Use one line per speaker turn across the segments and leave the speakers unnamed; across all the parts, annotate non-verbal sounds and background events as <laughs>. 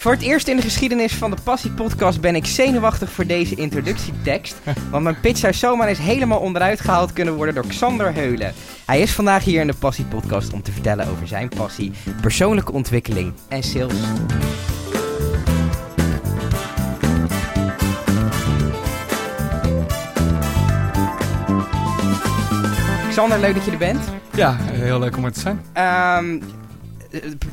Voor het eerst in de geschiedenis van de Passie Podcast ben ik zenuwachtig voor deze introductietekst. Want mijn pitch zou zomaar eens helemaal onderuit gehaald kunnen worden door Xander Heulen. Hij is vandaag hier in de Passie Podcast om te vertellen over zijn passie, persoonlijke ontwikkeling en sales. Xander, leuk dat je er bent.
Ja, heel leuk om er te zijn.
Ehm,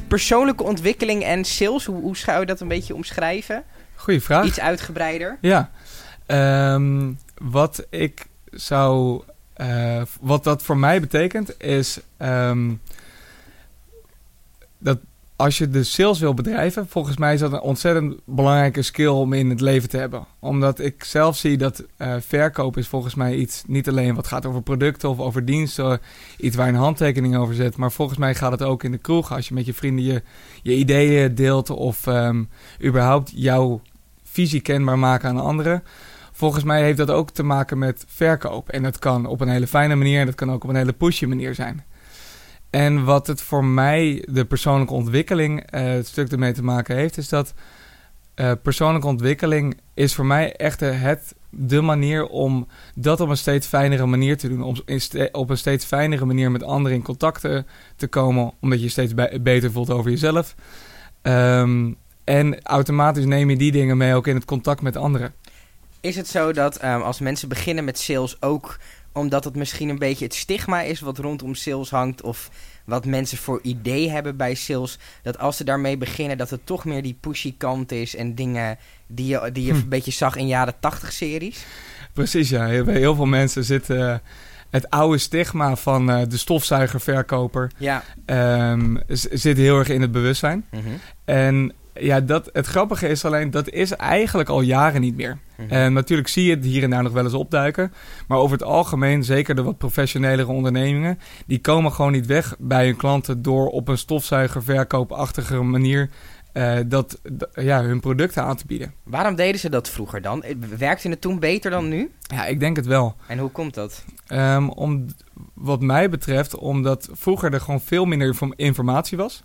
persoonlijke ontwikkeling en sales, hoe, hoe zou je dat een beetje omschrijven?
Goeie vraag.
Iets uitgebreider.
Ja. Ehm, wat ik zou. eh, wat dat voor mij betekent is. ehm, dat als je de sales wil bedrijven, volgens mij is dat een ontzettend belangrijke skill om in het leven te hebben. Omdat ik zelf zie dat eh, verkoop is volgens mij iets niet alleen wat gaat over producten of over diensten, iets waar een handtekening over zet. Maar volgens mij gaat het ook in de kroeg als je met je vrienden je, je ideeën deelt of ehm, überhaupt jouw visie kenbaar maken aan anderen. Volgens mij heeft dat ook te maken met verkoop. En dat kan op een hele fijne manier en dat kan ook op een hele pushy manier zijn. En wat het voor mij, de persoonlijke ontwikkeling, eh, het stuk ermee te maken heeft, is dat eh, persoonlijke ontwikkeling is voor mij echt de, het, de manier om dat op een steeds fijnere manier te doen. Om op een steeds fijnere manier met anderen in contact te, te komen, omdat je steeds be- beter voelt over jezelf. Ehm, en automatisch neem je die dingen mee ook in het contact met anderen.
Is het zo dat ehm, als mensen beginnen met sales ook omdat het misschien een beetje het stigma is wat rondom sales hangt of wat mensen voor idee hebben bij sales, dat als ze daarmee beginnen dat het toch meer die pushy kant is en dingen die je, die je
Hm.
een beetje zag in jaren 80 series?
Precies, ja. Bij heel veel mensen zit eh, het oude stigma van eh, de stofzuigerverkoper
Ja.
z- zit heel erg in het bewustzijn.
Mhm.
En ja, dat, het grappige is alleen, dat is eigenlijk al jaren niet meer.
Mhm.
En natuurlijk zie je het hier en daar nog wel eens opduiken. Maar over het algemeen, zeker de wat professionelere ondernemingen... die komen gewoon niet weg bij hun klanten... door op een stofzuigerverkoopachtige manier... eh, dat, ja, hun producten aan te bieden.
Waarom deden ze dat vroeger dan? Eh, Werkte het toen beter dan nu?
Ja, ik denk het wel.
En hoe komt dat?
Ehm, om, wat mij betreft, omdat vroeger er gewoon veel minder inform- informatie was.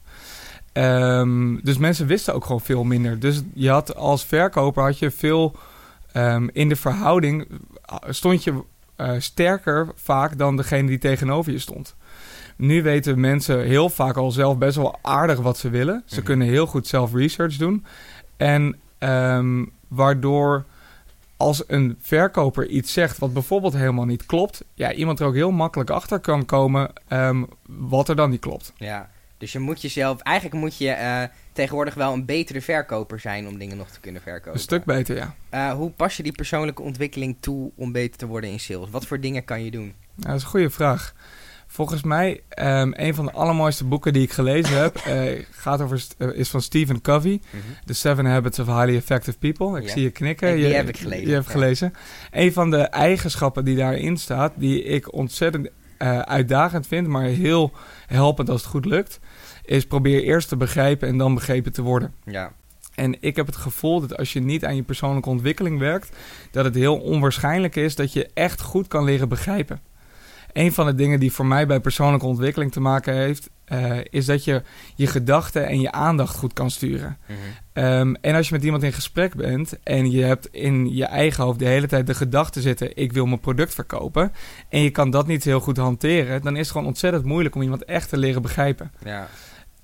Ehm, dus mensen wisten ook gewoon veel minder. Dus je had als verkoper had je veel ehm, in de verhouding eh, stond je eh, sterker vaak dan degene die tegenover je stond. Nu weten mensen heel vaak al zelf best wel aardig wat ze willen. Ze
Mhm.
kunnen heel goed zelf research doen. En ehm, waardoor als een verkoper iets zegt wat bijvoorbeeld helemaal niet klopt, ja, iemand er ook heel makkelijk achter kan komen ehm, wat er dan niet klopt.
Ja. Dus je moet jezelf, eigenlijk moet je eh, tegenwoordig wel een betere verkoper zijn om dingen nog te kunnen verkopen.
Een stuk beter, ja.
Eh, hoe pas je die persoonlijke ontwikkeling toe om beter te worden in sales? Wat voor dingen kan je doen?
Ja, dat is een goede vraag. Volgens mij, ehm, een van de allermooiste boeken die ik gelezen heb, <laughs> eh, gaat over, is van Stephen Covey. The Seven Habits of Highly Effective People. Ik zie je knikken.
En die
je,
heb ik gelezen,
Je hebt
ja.
gelezen. Een van de eigenschappen die daarin staat, die ik ontzettend uitdagend vind, maar heel helpend als het goed lukt, is probeer eerst te begrijpen en dan begrepen te worden.
Ja.
En ik heb het gevoel dat als je niet aan je persoonlijke ontwikkeling werkt, dat het heel onwaarschijnlijk is dat je echt goed kan leren begrijpen. Een van de dingen die voor mij bij persoonlijke ontwikkeling te maken heeft, eh, is dat je je gedachten en je aandacht goed kan sturen.
Mhm.
Ehm, en als je met iemand in gesprek bent en je hebt in je eigen hoofd de hele tijd de gedachte zitten: ik wil mijn product verkopen, en je kan dat niet heel goed hanteren, dan is het gewoon ontzettend moeilijk om iemand echt te leren begrijpen.
ja.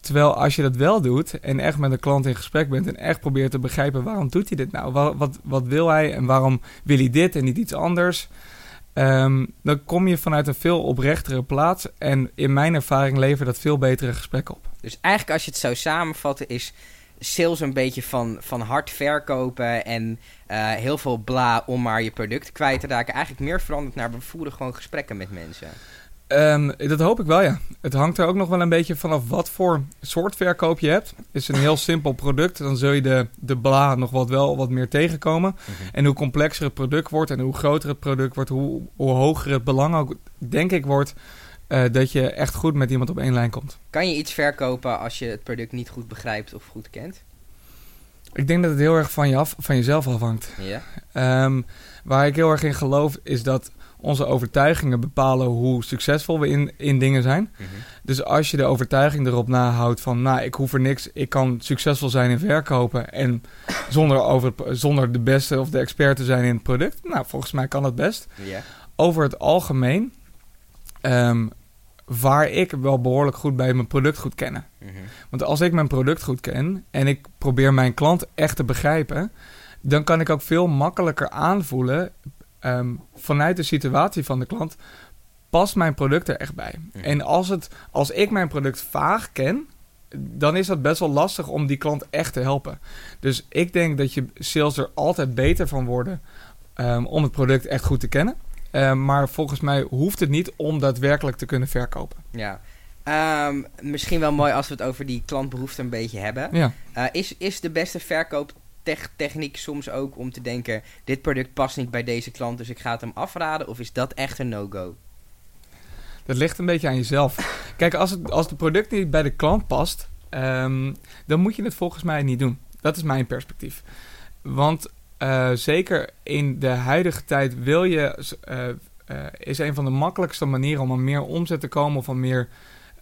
Terwijl als je dat wel doet en echt met een klant in gesprek bent en echt probeert te begrijpen waarom doet hij dit nou? Wat, wat, wat wil hij en waarom wil hij dit en niet iets anders? Ehm, dan kom je vanuit een veel oprechtere plaats en in mijn ervaring levert dat veel betere gesprekken op.
Dus eigenlijk als je het zou samenvatten is sales een beetje van, van hard verkopen en eh, heel veel bla om maar je product kwijt te raken. Eigenlijk meer veranderd naar we voeren gewoon gesprekken met mensen.
Ehm, dat hoop ik wel, ja. Het hangt er ook nog wel een beetje vanaf wat voor soort verkoop je hebt. Is het een heel simpel product, dan zul je de, de bla nog wat wel wat meer tegenkomen. En hoe complexer het product wordt en hoe groter het product wordt, hoe, hoe hoger het belang ook, denk ik, wordt, eh, dat je echt goed met iemand op één lijn komt.
Kan je iets verkopen als je het product niet goed begrijpt of goed kent?
Ik denk dat het heel erg van, je af, van jezelf afhangt.
Ja.
Ehm, waar ik heel erg in geloof is dat onze overtuigingen bepalen hoe succesvol we in, in dingen zijn.
Mhm.
Dus als je de overtuiging erop nahoudt van, nou, ik hoef er niks, ik kan succesvol zijn in verkopen en zonder, over, zonder de beste of de expert te zijn in het product, nou, volgens mij kan dat best. Over het algemeen ehm vaar ik wel behoorlijk goed bij mijn product goed kennen.
Mhm.
Want als ik mijn product goed ken en ik probeer mijn klant echt te begrijpen, dan kan ik ook veel makkelijker aanvoelen ehm, vanuit de situatie van de klant. Past mijn product er echt bij? En als, het, als ik mijn product vaag ken, dan is dat best wel lastig om die klant echt te helpen. Dus ik denk dat je sales er altijd beter van worden ehm, om het product echt goed te kennen. Ehm, maar volgens mij hoeft het niet om daadwerkelijk te kunnen verkopen.
Ja. Misschien wel mooi als we het over die klantbehoefte een beetje hebben.
Ja.
Eh, is, is de beste verkooptechniek soms ook om te denken: dit product past niet bij deze klant, dus ik ga het hem afraden? Of is dat echt een no-go?
Dat ligt een beetje aan jezelf. Kijk, als het, als het product niet bij de klant past, ehm, dan moet je het volgens mij niet doen. Dat is mijn perspectief. Want eh, zeker in de huidige tijd wil je, eh, eh, is een van de makkelijkste manieren om aan meer omzet te komen of aan meer.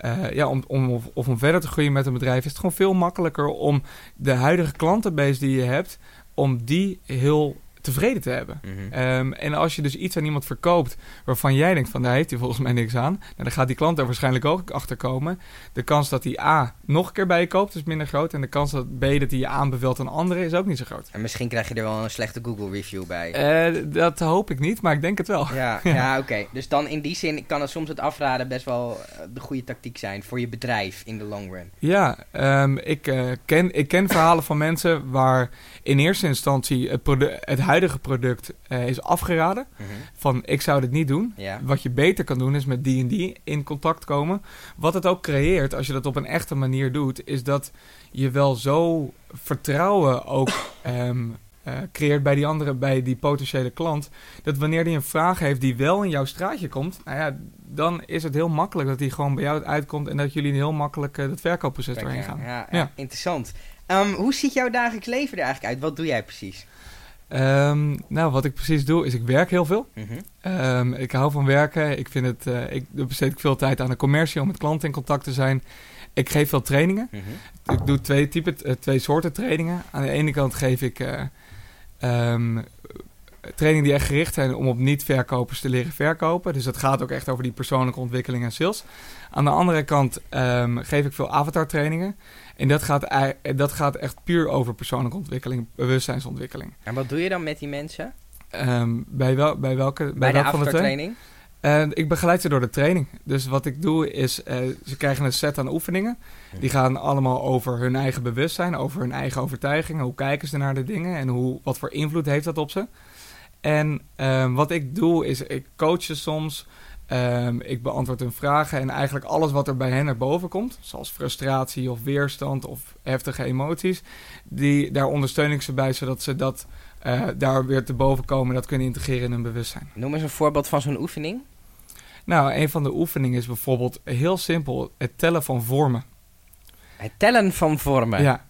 Eh, ja, om, om, of, of om verder te groeien met een bedrijf, is het gewoon veel makkelijker om de huidige klantenbase die je hebt, om die heel tevreden te hebben.
Mhm.
Ehm, en als je dus iets aan iemand verkoopt waarvan jij denkt van daar heeft hij volgens mij niks aan, nou, dan gaat die klant er waarschijnlijk ook achter komen. De kans dat hij A nog een keer bij je koopt is minder groot en de kans dat B dat hij je aanbeveelt aan anderen is ook niet zo groot.
En misschien krijg je er wel een slechte Google review bij.
Eh, dat hoop ik niet, maar ik denk het wel.
Ja, <laughs> ja. oké. Dus dan in die zin kan het soms het afraden best wel eh, de goede tactiek zijn voor je bedrijf in de long run.
Ja, ehm, ik, eh, ken, ik ken verhalen van mensen waar in eerste instantie het, produ- het huidige product eh, is afgeraden.
Mhm.
Van ik zou dit niet doen.
Ja.
Wat je beter kan doen is met die en die in contact komen. Wat het ook creëert als je dat op een echte manier doet, is dat je wel zo vertrouwen ook <coughs> ehm, eh, creëert bij die andere, bij die potentiële klant. Dat wanneer die een vraag heeft die wel in jouw straatje komt, nou ja, dan is het heel makkelijk dat die gewoon bij jou uitkomt en dat jullie heel makkelijk eh, dat verkoopproces doorheen gaan.
Ja, ja,
Ja.
interessant. Ehm, hoe ziet jouw dagelijks leven er eigenlijk uit? Wat doe jij precies?
Ehm, nou, wat ik precies doe, is ik werk heel veel.
Mhm.
Ehm, ik hou van werken. Ik vind het, eh, ik besteed ik veel tijd aan de commercie om met klanten in contact te zijn. Ik geef veel trainingen.
Mhm.
Ik doe twee, type, eh, twee soorten trainingen. Aan de ene kant geef ik eh, ehm, trainingen die echt gericht zijn om op niet-verkopers te leren verkopen. Dus dat gaat ook echt over die persoonlijke ontwikkeling en sales. Aan de andere kant geef ik veel avatar trainingen. En dat gaat, dat gaat echt puur over persoonlijke ontwikkeling, bewustzijnsontwikkeling.
En wat doe je dan met die mensen?
Ehm, bij, wel, bij welke? Bij,
Bij, de aftertraining?
En ik begeleid ze door de training. Dus wat ik doe is, eh, ze krijgen een set aan oefeningen. Die gaan allemaal over hun eigen bewustzijn, over hun eigen overtuigingen. Hoe kijken ze naar de dingen en hoe, wat voor invloed heeft dat op ze? En ehm, wat ik doe is, ik coach ze soms. Ehm, ik beantwoord hun vragen en eigenlijk alles wat er bij hen naar boven komt, zoals frustratie of weerstand of heftige emoties, die, daar ondersteun ik ze bij, zodat ze dat eh, daar weer te boven komen en dat kunnen integreren in hun bewustzijn.
Noem eens een voorbeeld van zo'n oefening.
Nou, een van de oefeningen is bijvoorbeeld heel simpel het tellen van vormen.
Het tellen van vormen.
Ja.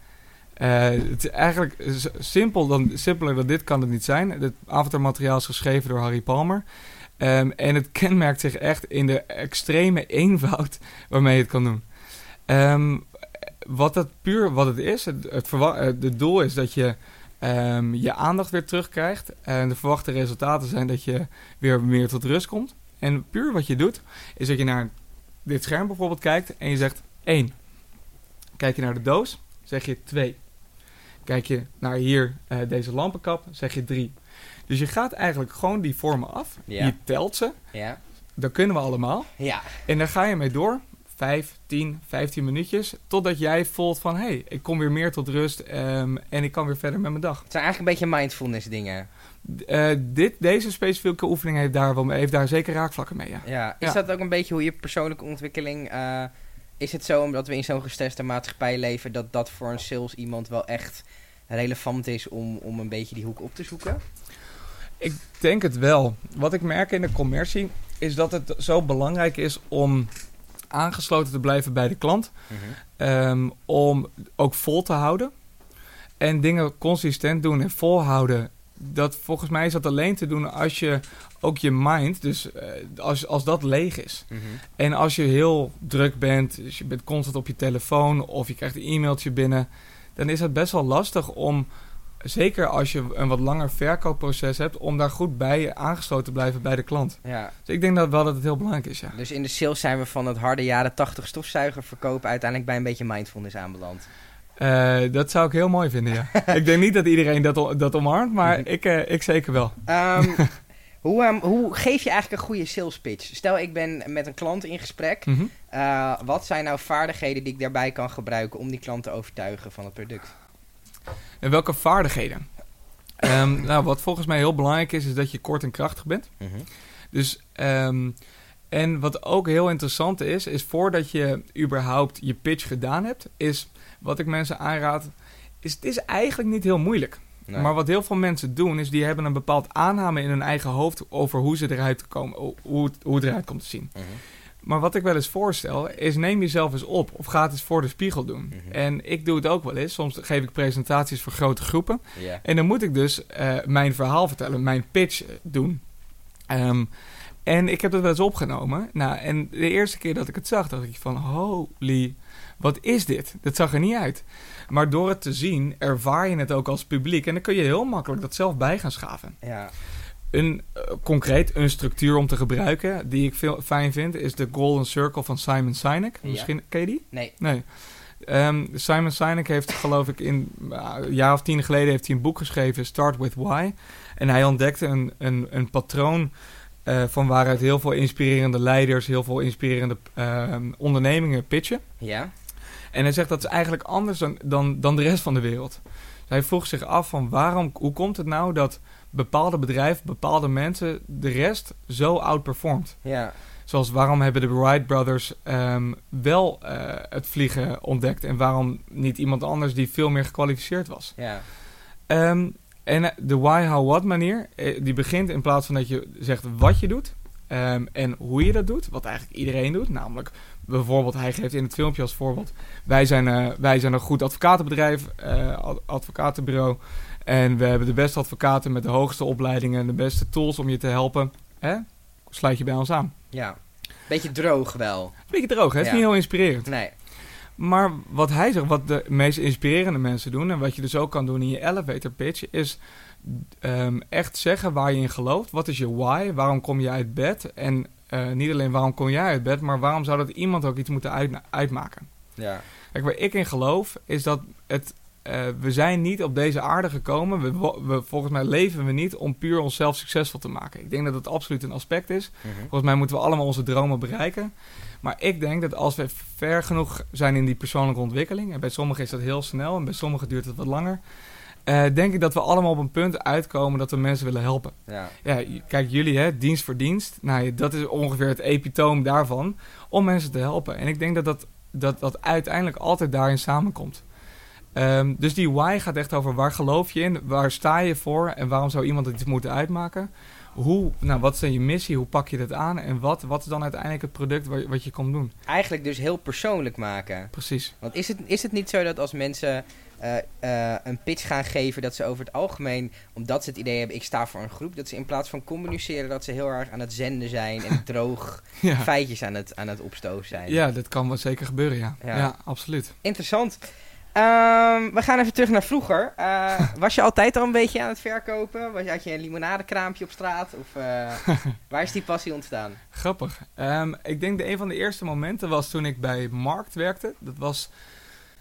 Eh, het is eigenlijk simpel dan, simpeler dan dit kan het niet zijn. Het avatarmateriaal is geschreven door Harry Palmer. Ehm, en het kenmerkt zich echt in de extreme eenvoud <laughs> waarmee je het kan doen. Ehm, wat het puur wat het is, het, het, eh, doel is dat je ehm, je aandacht weer terugkrijgt. En de verwachte resultaten zijn dat je weer meer tot rust komt. En puur wat je doet, is dat je naar dit scherm bijvoorbeeld kijkt en je zegt 1. Kijk je naar de doos, zeg je 2. Kijk je naar hier eh, deze lampenkap, zeg je 3. Dus je gaat eigenlijk gewoon die vormen af.
Ja.
Je telt ze.
Ja.
Dat kunnen we allemaal.
Ja.
En daar ga je mee door. 5, 10, 15 minuutjes. Totdat jij voelt van... hé, hey, ik kom weer meer tot rust. ehm, en ik kan weer verder met mijn dag.
Het zijn eigenlijk een beetje mindfulness dingen.
Eh, dit, deze specifieke oefening heeft daar, wel, heeft daar zeker raakvlakken mee, ja.
Ja. Is
Ja.
dat ook een beetje hoe je persoonlijke ontwikkeling... eh, is het zo omdat we in zo'n gestreste maatschappij leven... dat dat voor een sales iemand wel echt relevant is om, om een beetje die hoek op te zoeken?
Ik denk het wel. Wat ik merk in de commercie is dat het zo belangrijk is om aangesloten te blijven bij de klant. Ehm, om ook vol te houden. En dingen consistent doen en volhouden, dat volgens mij is dat alleen te doen als je ook je mind, dus eh, als, als dat leeg is.
Mhm.
En als je heel druk bent, dus je bent constant op je telefoon of je krijgt een e-mailtje binnen, dan is het best wel lastig om, zeker als je een wat langer verkoopproces hebt, om daar goed bij aangesloten te blijven bij de klant.
Ja.
Dus ik denk dat wel dat het heel belangrijk is, ja.
Dus in de sales zijn we van het harde jaren 80 stofzuiger verkopen uiteindelijk bij een beetje mindfulness aanbeland.
Eh, dat zou ik heel mooi vinden, ja. <laughs> ik denk niet dat iedereen dat, dat omarmt, maar
Mhm.
ik, eh, ik zeker wel.
Ehm, <laughs> hoe, ehm, hoe geef je eigenlijk een goede sales pitch? Stel, ik ben met een klant in gesprek.
Mhm.
Eh, wat zijn nou vaardigheden die ik daarbij kan gebruiken om die klant te overtuigen van het product?
En welke vaardigheden? Ehm, nou, wat volgens mij heel belangrijk is, is dat je kort en krachtig bent. Dus, ehm, en wat ook heel interessant is, is voordat je überhaupt je pitch gedaan hebt, is wat ik mensen aanraad, is het is eigenlijk niet heel moeilijk.
Nee.
Maar wat heel veel mensen doen, is die hebben een bepaald aanname in hun eigen hoofd over hoe ze eruit komen, hoe het, hoe het eruit komt te zien.
Mhm.
Maar wat ik wel eens voorstel, is neem jezelf eens op of ga het eens voor de spiegel doen.
Mhm.
En ik doe het ook wel eens. Soms geef ik presentaties voor grote groepen. En dan moet ik dus eh, mijn verhaal vertellen, mijn pitch eh, doen. Ehm, en ik heb dat wel eens opgenomen. Nou, en de eerste keer dat ik het zag, dacht ik van holy, wat is dit? Dat zag er niet uit. Maar door het te zien, ervaar je het ook als publiek. En dan kun je heel makkelijk dat zelf bij gaan schaven.
Ja.
Een, eh, concreet, een structuur om te gebruiken, die ik veel fijn vind, is de Golden Circle van Simon Sinek.
Ja.
Misschien, ken je die?
Nee.
Nee. Ehm, Simon Sinek heeft, geloof ik, in uh, een jaar of tien geleden heeft hij een boek geschreven, Start with Why. En hij ontdekte een, een, een patroon eh, van waaruit heel veel inspirerende leiders, heel veel inspirerende ehm, ondernemingen pitchen.
Ja.
En hij zegt dat is eigenlijk anders dan, dan, dan de rest van de wereld. Hij vroeg zich af van waarom, hoe komt het nou dat bepaalde bedrijven, bepaalde mensen de rest zo outperformt?
Ja.
Zoals waarom hebben de Wright Brothers ehm, wel eh, het vliegen ontdekt en waarom niet iemand anders die veel meer gekwalificeerd was?
Ja.
Ehm, en eh, de why, how, what manier, eh, die begint in plaats van dat je zegt wat je doet ehm, en hoe je dat doet, wat eigenlijk iedereen doet. Namelijk, bijvoorbeeld, hij geeft in het filmpje als voorbeeld, wij zijn, wij zijn een goed advocatenbedrijf, ad- advocatenbureau. En we hebben de beste advocaten met de hoogste opleidingen en de beste tools om je te helpen. Hè? Sluit je bij ons aan.
Ja. Beetje droog wel.
Beetje droog, hè? Het is
Ja.
niet heel inspirerend.
Nee.
Maar wat hij zegt, wat de meest inspirerende mensen doen... en wat je dus ook kan doen in je elevator pitch... is ehm, echt zeggen waar je in gelooft. Wat is je why? Waarom kom je uit bed? En eh, niet alleen waarom kom jij uit bed... maar waarom zou dat iemand ook iets moeten uit- uitmaken?
Ja.
Kijk, waar ik in geloof is dat het... eh, we zijn niet op deze aarde gekomen. We, we, volgens mij leven we niet om puur onszelf succesvol te maken. Ik denk dat het absoluut een aspect is.
Mhm.
Volgens mij moeten we allemaal onze dromen bereiken. Maar ik denk dat als we ver genoeg zijn in die persoonlijke ontwikkeling, en bij sommigen is dat heel snel en bij sommigen duurt het wat langer, eh, denk ik dat we allemaal op een punt uitkomen dat we mensen willen helpen.
Ja.
Ja, kijk, jullie, hè, dienst voor dienst, nou, dat is ongeveer het epitoom daarvan, om mensen te helpen. En ik denk dat dat, dat, dat uiteindelijk altijd daarin samenkomt. Ehm, dus die why gaat echt over waar geloof je in, waar sta je voor en waarom zou iemand het moeten uitmaken. Hoe, nou, wat is dan je missie, hoe pak je dat aan en wat, wat is dan uiteindelijk het product wat, wat je komt doen.
Eigenlijk dus heel persoonlijk maken.
Precies.
Want is het, is het niet zo dat als mensen eh, eh, een pitch gaan geven, dat ze over het algemeen, omdat ze het idee hebben, ik sta voor een groep, dat ze in plaats van communiceren, dat ze heel erg aan het zenden zijn en <laughs> droog
Ja.
feitjes aan het, aan het opstoven zijn.
ja, dat kan wel zeker gebeuren, ja.
Ja.
Ja, absoluut.
Interessant. Ehm, we gaan even terug naar vroeger. Eh, was je altijd al een beetje aan het verkopen? Was, had je een limonadekraampje op straat? Of eh, waar is die passie ontstaan? <laughs>
Grappig. Ehm, ik denk dat een van de eerste momenten was toen ik bij Markt werkte. Dat was,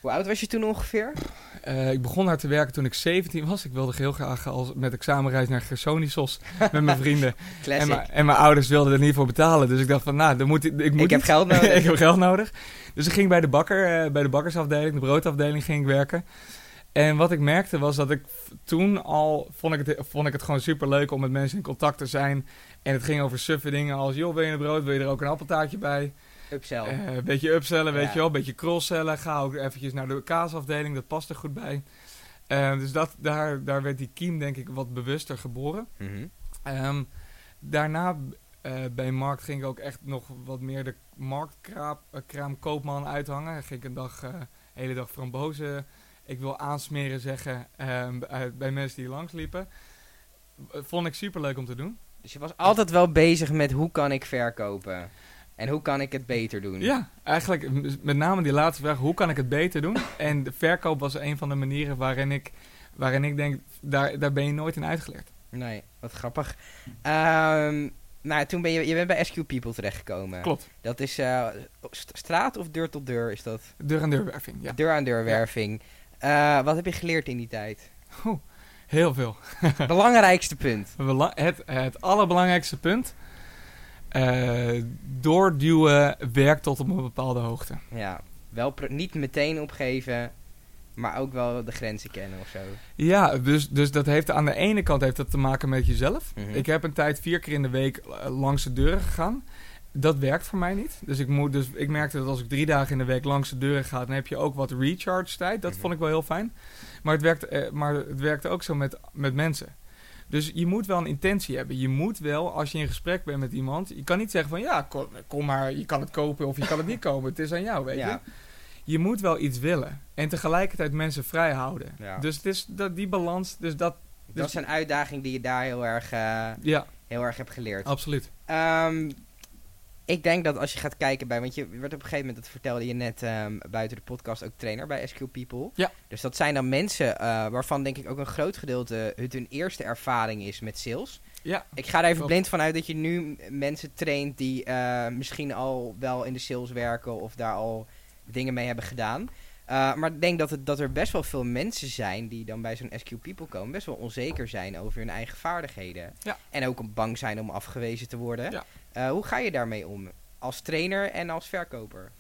Hoe oud was je toen ongeveer?
eh, ik begon daar te werken toen ik 17 was. Ik wilde heel graag als, met examenreis naar Gersonisos met mijn vrienden. <laughs> En en mijn ouders wilden er niet voor betalen. Dus ik dacht van, nou, dan moet ik, ik moet
ik heb geld <laughs> nodig.
ik heb geld nodig. Dus ik ging bij de bakker, eh, bij de bakkersafdeling, de broodafdeling ging ik werken. En wat ik merkte was dat ik toen al, vond ik, het, vond ik het gewoon super leuk om met mensen in contact te zijn. En het ging over suffe dingen als, joh, wil je een brood, wil je er ook een appeltaartje bij?
Upsell.
Eh, een beetje upsellen, weet
Ja.
je wel, een beetje crossellen. Ga ook eventjes naar de kaasafdeling, dat past er goed bij. Eh, dus dat, daar, daar werd die kiem denk ik wat bewuster geboren.
Mhm.
Ehm, daarna eh, bij Markt ging ik ook echt nog wat meer de marktkraam koopman uithangen. Ging ik een dag, hele dag frambozen, ik wil aansmeren zeggen, ehm, bij, mensen die langs liepen. vond ik super leuk om te doen.
Dus je was altijd wel bezig met hoe kan ik verkopen? En hoe kan ik het beter doen?
Ja, eigenlijk met name die laatste vraag, hoe kan ik het beter doen? <laughs> En de verkoop was een van de manieren waarin ik, waarin ik denk, daar, daar ben je nooit in uitgeleerd.
Nee, wat grappig. Ehm, nou, toen ben je, je bent bij SQ People terechtgekomen.
Klopt,
Dat is eh, st- straat of deur tot deur is dat?
deur aan deurwerving, ja.
Deur aan deur werving. Eh, wat heb je geleerd in die tijd?
Heel veel. <laughs>
Belangrijkste punt.
Bela- Het, het allerbelangrijkste punt, eh, doorduwen werkt tot op een bepaalde hoogte.
Ja, wel niet meteen opgeven, maar ook wel de grenzen kennen of zo.
Ja, dus, dus dat heeft aan de ene kant heeft dat te maken met jezelf.
Mhm.
Ik heb een tijd vier keer in de week eh, langs de deuren gegaan. Dat werkt voor mij niet. Dus ik, moet, dus ik merkte dat als ik drie dagen in de week langs de deuren ga, dan heb je ook wat recharge tijd. Dat
Mhm.
vond ik wel heel fijn. Maar het werkt, eh, maar het werkt ook zo met, met mensen. Dus je moet wel een intentie hebben. Je moet wel, als je in gesprek bent met iemand, je kan niet zeggen van ja, kom, kom maar, je kan het kopen of je kan het niet kopen. Het is aan jou, weet
Ja.
je. Je moet wel iets willen. En tegelijkertijd mensen vrij houden.
Ja.
Dus het is dat, die balans, dus dat,
Dat is een uitdaging die je daar heel erg, eh,
ja,
heel erg hebt geleerd.
absoluut.
Ehm, ik denk dat als je gaat kijken bij, want je werd op een gegeven moment, dat vertelde je net ehm, buiten de podcast, ook trainer bij SQ People.
Ja.
Dus dat zijn dan mensen eh, waarvan denk ik ook een groot gedeelte het hun eerste ervaring is met sales.
Ja,
Ik ga er even blind vanuit dat je nu mensen traint die eh, misschien al wel in de sales werken of daar al dingen mee hebben gedaan. Eh, maar ik denk dat, het, dat er best wel veel mensen zijn die dan bij zo'n SQ People komen, best wel onzeker zijn over hun eigen vaardigheden.
Ja.
En ook bang zijn om afgewezen te worden.
Ja.
Eh, hoe ga je daarmee om? Als trainer en als verkoper?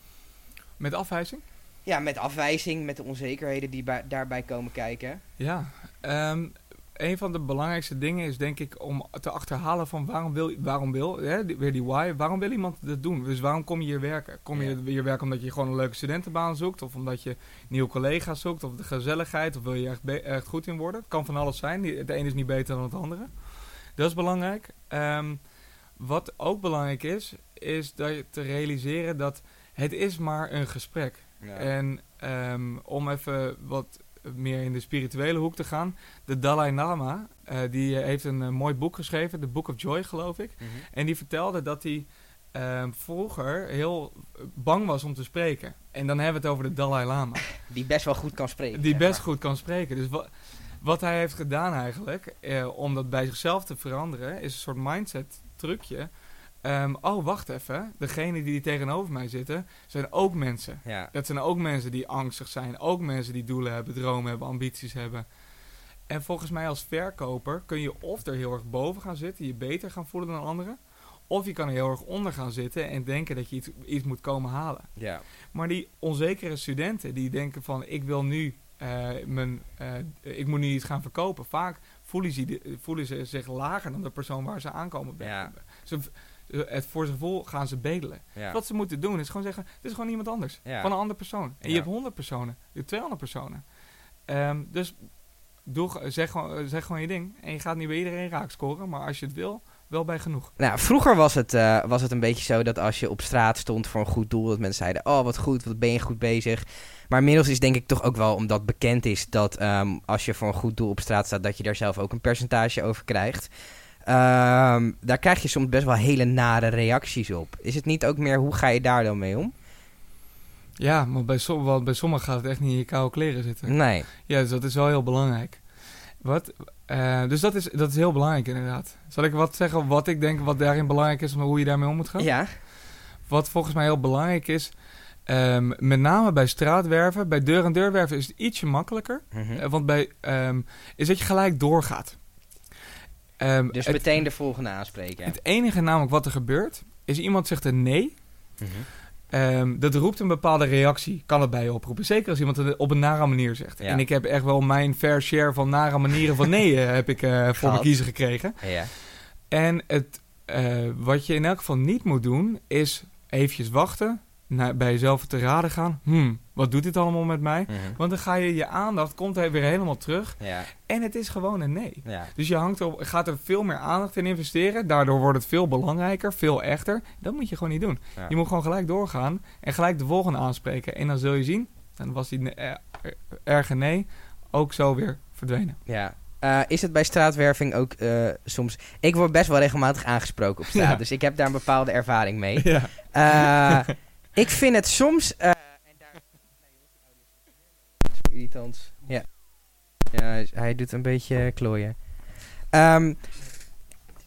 met afwijzing.
Ja, met afwijzing, met de onzekerheden die bij- daarbij komen kijken.
Ja, ehm, een van de belangrijkste dingen is denk ik om te achterhalen van waarom wil, waarom wil hè, die- weer die why, waarom wil iemand dit doen? Dus waarom kom je hier werken? Kom je
Ja.
hier werken omdat je gewoon een leuke studentenbaan zoekt? Of omdat je nieuwe collega's zoekt? Of de gezelligheid? Of wil je echt, echt goed in worden? Het kan van alles zijn. Het ene is niet beter dan het andere. Dat is belangrijk. Ehm, wat ook belangrijk is, is dat je te realiseren dat het is maar een gesprek.
Ja.
En ehm, om even wat meer in de spirituele hoek te gaan. De Dalai Lama, eh, die heeft een eh, mooi boek geschreven, The Book of Joy geloof ik.
Mhm.
En die vertelde dat hij ehm, vroeger heel bang was om te spreken. En dan hebben we het over de Dalai Lama. <laughs>
Die best wel goed kan spreken.
Die best
maar.
goed kan spreken. Dus wat, wat hij heeft gedaan eigenlijk, eh, om dat bij zichzelf te veranderen, is een soort mindset trucje. Ehm, oh, wacht even. Degene die tegenover mij zitten, zijn ook mensen.
Ja.
Dat zijn ook mensen die angstig zijn. Ook mensen die doelen hebben, dromen hebben, ambities hebben. En volgens mij als verkoper kun je of er heel erg boven gaan zitten, je beter gaan voelen dan anderen. Of je kan er heel erg onder gaan zitten en denken dat je iets, iets moet komen halen.
Ja.
Maar die onzekere studenten die denken van ik wil nu eh, mijn, eh, ik moet nu iets gaan verkopen. Vaak voelen ze, voelen ze zich lager dan de persoon waar ze aankomen.
Ja.
Ze, het voor zijn gevoel gaan ze bedelen.
Ja.
Wat ze moeten doen is gewoon zeggen, het is gewoon iemand anders.
Ja.
Van een andere persoon. En je hebt 100 personen, je hebt 200 personen. Ehm, dus doe, zeg, gewoon, zeg gewoon je ding. En je gaat niet bij iedereen raak scoren, maar als je het wil, wel bij genoeg.
Nou, vroeger was het, eh, was het een beetje zo dat als je op straat stond voor een goed doel, dat mensen zeiden: Oh, wat goed, wat ben je goed bezig. Maar inmiddels is denk ik toch ook wel, omdat bekend is dat ehm, als je voor een goed doel op straat staat, dat je daar zelf ook een percentage over krijgt. Ehm, daar krijg je soms best wel hele nare reacties op. Is het niet ook meer hoe ga je daar dan mee om?
Ja, maar bij, som, want bij sommigen gaat het echt niet in je koude kleren zitten.
Nee.
Ja, dus dat is wel heel belangrijk. Wat, eh, dus dat is, dat is heel belangrijk inderdaad. Zal ik wat zeggen wat ik denk wat daarin belangrijk is, maar hoe je daarmee om moet gaan?
Ja.
Wat volgens mij heel belangrijk is, ehm, met name bij straatwerven, bij deur- en deurwerven is het ietsje makkelijker.
Mhm.
Eh, want bij, ehm, is dat je gelijk doorgaat. Ehm,
Dus
het,
meteen de volgende aanspreken.
het enige namelijk wat er gebeurt, is iemand zegt een nee.
Mhm.
Ehm, dat roept een bepaalde reactie, kan het bij je oproepen. Zeker als iemand het op een nare manier zegt.
Ja.
En ik heb echt wel mijn fair share van nare manieren van nee eh, heb ik eh, voor me kiezen gekregen.
Ja.
En het, eh, wat je in elk geval niet moet doen, is eventjes wachten, naar, bij jezelf te raden gaan. Hmm, wat doet dit allemaal met mij?
Mhm.
Want dan ga je je aandacht, komt er weer helemaal terug.
Ja.
En het is gewoon een nee.
Ja.
Dus je hangt er, gaat er veel meer aandacht in investeren. Daardoor wordt het veel belangrijker, veel echter. Dat moet je gewoon niet doen.
Ja.
Je moet gewoon gelijk doorgaan en gelijk de volgende aanspreken. En dan zul je zien, dan was die eh, erge nee ook zo weer verdwenen.
Ja. Eh, is het bij straatwerving ook eh, soms... Ik word best wel regelmatig aangesproken op straat,
Ja.
dus ik heb daar een bepaalde ervaring mee.
Ja.
Eh, ik vind het soms... Irritant. Ja. Ja, hij- doet een beetje klooien. Ehm,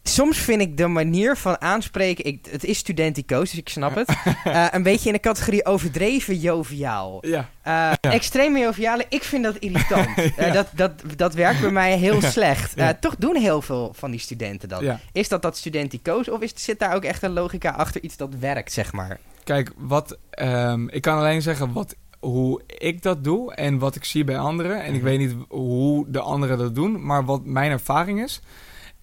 soms vind ik de manier van aanspreken... Ik, het is studenticoos, dus ik snap het. <laughs> eh, een beetje in de categorie overdreven joviaal.
Ja.
Eh Extreme joviale, ik vind dat irritant. <laughs> Eh, dat, dat, dat werkt bij mij heel <laughs>
Ja.
slecht. Eh,
Ja.
toch doen heel veel van die studenten dat.
ja.
Is dat dat studenticoos of is, zit daar ook echt een logica achter iets dat werkt, zeg maar?
Kijk, wat, ehm, ik kan alleen zeggen wat, hoe ik dat doe en wat ik zie bij anderen. En ik
Mhm.
weet niet hoe de anderen dat doen. Maar wat mijn ervaring is,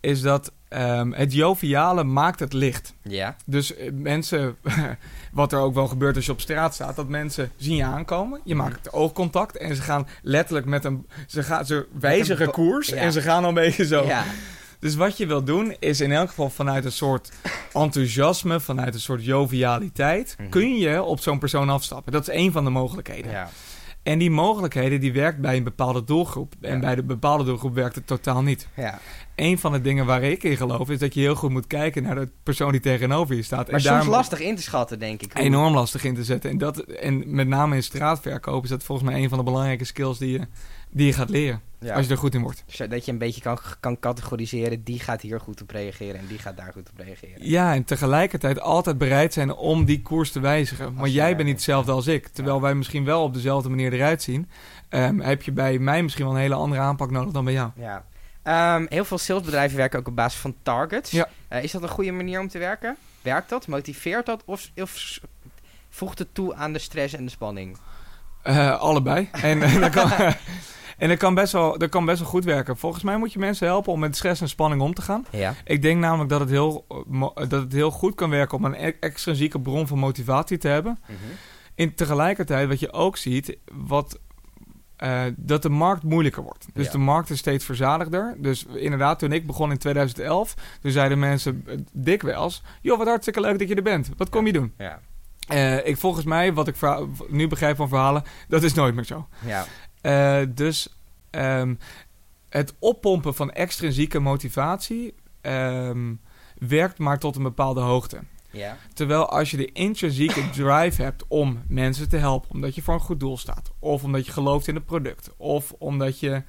is dat ehm, het joviale maakt het licht.
Ja.
Dus eh, mensen, <laughs> wat er ook wel gebeurt als je op straat staat, dat mensen zien je aankomen. Je maakt oogcontact en ze gaan letterlijk met een, ze, gaan, ze wijzigen koers
ja.
en ze gaan al een beetje zo.
Ja.
Dus wat je wil doen is in elk geval vanuit een soort enthousiasme, vanuit een soort jovialiteit,
Mhm.
kun je op zo'n persoon afstappen. Dat is één van de mogelijkheden.
ja.
En die mogelijkheden die werkt bij een bepaalde doelgroep. En
Ja.
bij de bepaalde doelgroep werkt het totaal niet.
ja.
Een van de dingen waar ik in geloof is dat je heel goed moet kijken naar de persoon die tegenover je staat.
Maar
en
soms lastig in te schatten, denk ik.
Enorm lastig in te zetten. En, dat, en met name in straatverkoop is dat volgens mij een van de belangrijke skills die je, die je gaat leren.
Ja.
Als je er goed in wordt.
Zodat je een beetje kan, kan categoriseren. Die gaat hier goed op reageren en die gaat daar goed op reageren.
Ja, en tegelijkertijd altijd bereid zijn om die koers te wijzigen.
Je
jij bent niet hetzelfde als ik. Terwijl wij misschien wel op dezelfde manier eruit zien. ehm, heb je bij mij misschien wel een hele andere aanpak nodig dan bij jou.
Ja. Ehm, heel veel salesbedrijven werken ook op basis van targets.
Ja.
Eh, is dat een goede manier om te werken? Werkt dat? Motiveert dat? Of, of voegt het toe aan de stress en de spanning?
Eh, allebei. En, dat kan, <laughs> <laughs> en dat, kan best wel, dat kan best wel goed werken. Volgens mij moet je mensen helpen om met stress en spanning om te gaan.
Ja.
Ik denk namelijk dat het heel, eh, dat het heel goed kan werken om een e- extrinsieke bron van motivatie te hebben. En tegelijkertijd, wat je ook ziet, wat, eh, dat de markt moeilijker wordt. Dus
Ja.
de markt is steeds verzadigder. Dus inderdaad, toen ik begon in 2011, toen zeiden mensen eh, dikwijls... joh, wat hartstikke leuk dat je er bent. Wat kom je doen?
Ja.
Ik, volgens mij, wat ik nu begrijp van verhalen, dat is nooit meer zo.
Ja.
Eh, dus ehm, het oppompen van extrinsieke motivatie ehm, werkt maar tot een bepaalde hoogte.
Ja.
Terwijl als je de intrinsieke <laughs> drive hebt om mensen te helpen, omdat je voor een goed doel staat, of omdat je gelooft in het product, of omdat je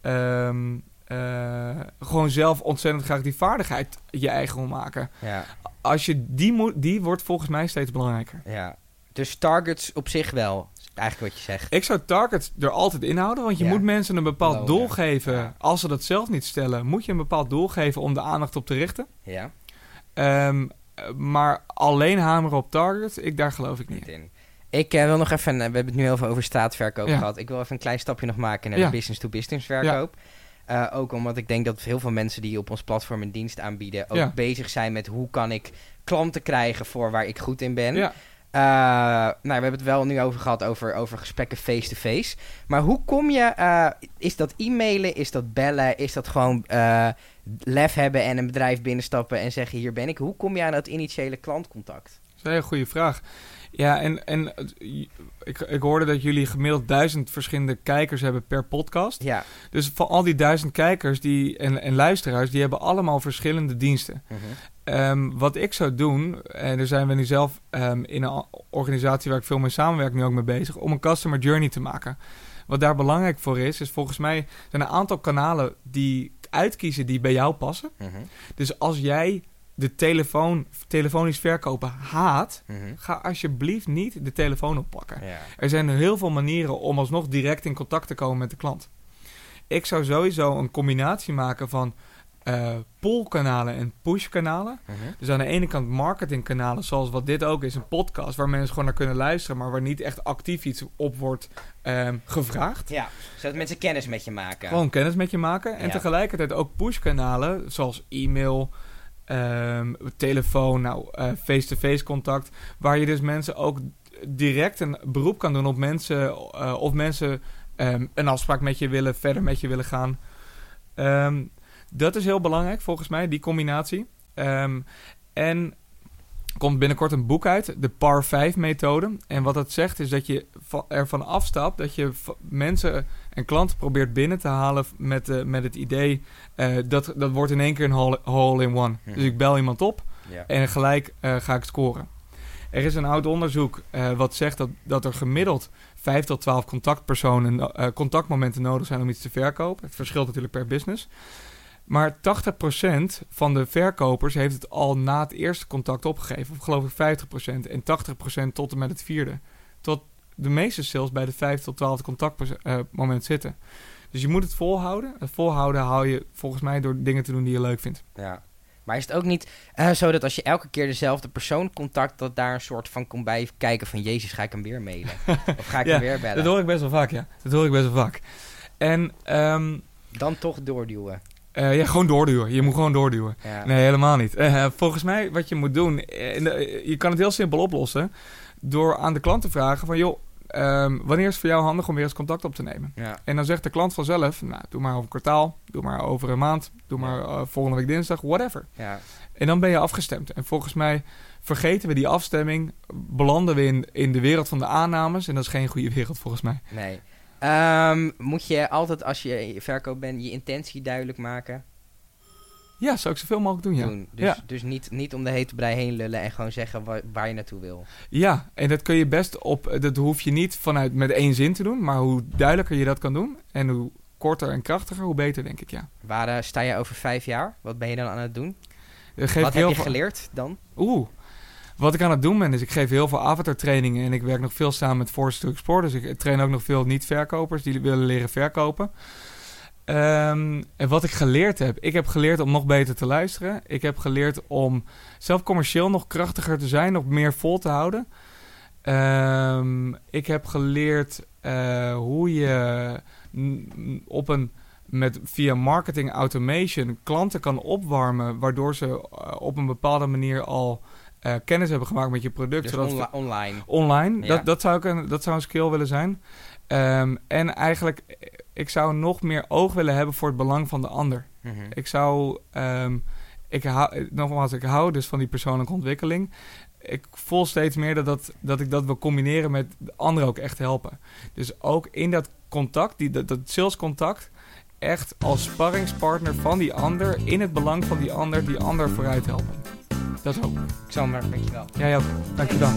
ehm, eh, gewoon zelf ontzettend graag die vaardigheid je eigen wil maken.
Ja.
Als je die moet, die wordt volgens mij steeds belangrijker.
ja. Dus targets op zich wel, eigenlijk wat je zegt.
Ik zou targets er altijd inhouden, want je
Ja.
moet mensen een bepaald doel geven.
Ja.
Als ze dat zelf niet stellen, moet je een bepaald doel geven om de aandacht op te richten.
Ja.
Ehm, eh, maar alleen hameren op target, ik, daar geloof ik niet
Niet
in.
in. Ik eh, wil nog even, eh, we hebben het nu heel veel over straatverkoop
Ja.
gehad. Ik wil even een klein stapje nog maken naar de business-to-business verkoop. Eh, ook omdat ik denk dat heel veel mensen die op ons platform een dienst aanbieden... ook bezig zijn met hoe kan ik klanten krijgen voor waar ik goed in ben. Eh, nou, we hebben het wel nu over gehad over, over gesprekken face-to-face. Maar hoe kom je... eh, is dat e-mailen? Is dat bellen? Is dat gewoon eh, lef hebben en een bedrijf binnenstappen en zeggen hier ben ik? Hoe kom je aan dat initiële klantcontact?
Dat is een hele goede vraag. Ja, en, en ik, ik hoorde dat jullie gemiddeld duizend verschillende kijkers hebben per podcast.
Ja.
Dus van al die duizend kijkers die, en, en luisteraars, die hebben allemaal verschillende diensten.
Mhm.
Ehm, wat ik zou doen, en daar zijn we nu zelf ehm, in een organisatie waar ik veel mee samenwerk nu ook mee bezig, om een customer journey te maken. Wat daar belangrijk voor is, is volgens mij zijn er een aantal kanalen die uitkiezen die bij jou passen.
Mhm.
Dus als jij de telefoon, telefonisch verkopen haat,
Mhm.
ga alsjeblieft niet de telefoon oppakken. Er zijn heel veel manieren om alsnog direct in contact te komen met de klant. Ik zou sowieso een combinatie maken van eh pull-kanalen en push-kanalen.
Mhm.
Dus aan de ene kant marketingkanalen, zoals wat dit ook is, een podcast waar mensen gewoon naar kunnen luisteren, maar waar niet echt actief iets op wordt ehm, gevraagd.
Ja, zodat mensen kennis met je maken.
Gewoon kennis met je maken. En
Ja.
tegelijkertijd ook push-kanalen, zoals e-mail, ehm, telefoon, nou, eh, face-to-face contact, waar je dus mensen ook direct een beroep kan doen op mensen, eh, of mensen ehm, een afspraak met je willen, verder met je willen gaan. Ehm, dat is heel belangrijk volgens mij, die combinatie. Ehm, en komt binnenkort een boek uit, de PAR 5 methode. En wat dat zegt is dat je va- ervan afstapt dat je mensen en klanten probeert binnen te halen met, eh, met het idee eh, dat dat wordt in één keer een hole- hole-in-one.
Mhm.
Dus ik bel iemand op
Ja.
en gelijk eh, ga ik scoren. Er is een oud onderzoek wat zegt dat, dat er gemiddeld 5 tot 12 contactpersonen, contactmomenten nodig zijn om iets te verkopen. Het verschilt natuurlijk per business. Maar 80% van de verkopers heeft het al na het eerste contact opgegeven. Of geloof ik 50%. En 80% tot en met het vierde. Tot de meeste sales bij de 5 tot 12 contactmoment zitten. Dus je moet het volhouden. Het volhouden hou je volgens mij door dingen te doen die je leuk vindt.
Ja. Maar is het ook niet eh, zo dat als je elke keer dezelfde persoon contact, dat daar een soort van komt bij kijken van Jezus, ga ik hem weer mailen? of ga ik <laughs>
Ja,
hem weer bellen?
Dat hoor ik best wel vaak, ja. Dat hoor ik best wel vaak. En ehm,
Dan toch doorduwen.
Eh, ja, gewoon doorduwen. Je moet gewoon doorduwen.
Ja.
Nee, helemaal niet. Eh, volgens mij, wat je moet doen, eh, je kan het heel simpel oplossen door aan de klant te vragen van, joh, ehm, wanneer is het voor jou handig om weer eens contact op te nemen?
Ja.
En dan zegt de klant vanzelf, nou, doe maar over een kwartaal, doe maar over een maand, doe maar volgende week dinsdag, whatever.
Ja.
En dan ben je afgestemd. En volgens mij vergeten we die afstemming, belanden we in, in de wereld van de aannames en dat is geen goede wereld volgens mij.
Nee. Ehm, moet je altijd als je verkoop bent je intentie duidelijk maken?
Ja, zou ik zoveel mogelijk doen, ja.
Doen. Dus,
Ja.
dus niet, niet om de hete brei heen lullen en gewoon zeggen waar, waar je naartoe wil.
Ja, en dat kun je best op. Dat hoef je niet vanuit met één zin te doen, maar hoe duidelijker je dat kan doen en hoe korter en krachtiger, hoe beter, denk ik. Ja.
Waar eh, sta je over vijf jaar? Wat ben je dan aan het doen?
Geeft
Wat heb je geleerd dan?
Oeh. Wat ik aan het doen ben, is ik geef heel veel avatar trainingen en ik werk nog veel samen met Force to Explore. Dus ik train ook nog veel niet-verkopers die willen leren verkopen. Ehm, en wat ik geleerd heb, ik heb geleerd om nog beter te luisteren. Ik heb geleerd om zelf commercieel nog krachtiger te zijn, nog meer vol te houden. Ehm, ik heb geleerd eh, hoe je op een met via marketing automation klanten kan opwarmen, waardoor ze eh, op een bepaalde manier al eh, kennis hebben gemaakt met je product.
Dus
zodat
onli- online.
online,
Ja.
dat, dat, zou ik een, dat zou een skill willen zijn. Ehm, en eigenlijk, eh, ik zou nog meer oog willen hebben voor het belang van de ander.
Mhm.
Ik zou, ehm, ik hou, nogmaals, ik hou dus van die persoonlijke ontwikkeling. Ik voel steeds meer dat, dat, dat ik dat wil combineren met de anderen ook echt helpen. Dus ook in dat contact, die, dat, dat salescontact, echt als sparringspartner van die ander, in het belang van die ander, die ander vooruit helpen. Dat ook.
Ik zal maar, dankjewel.
Jij ook. Dankjewel.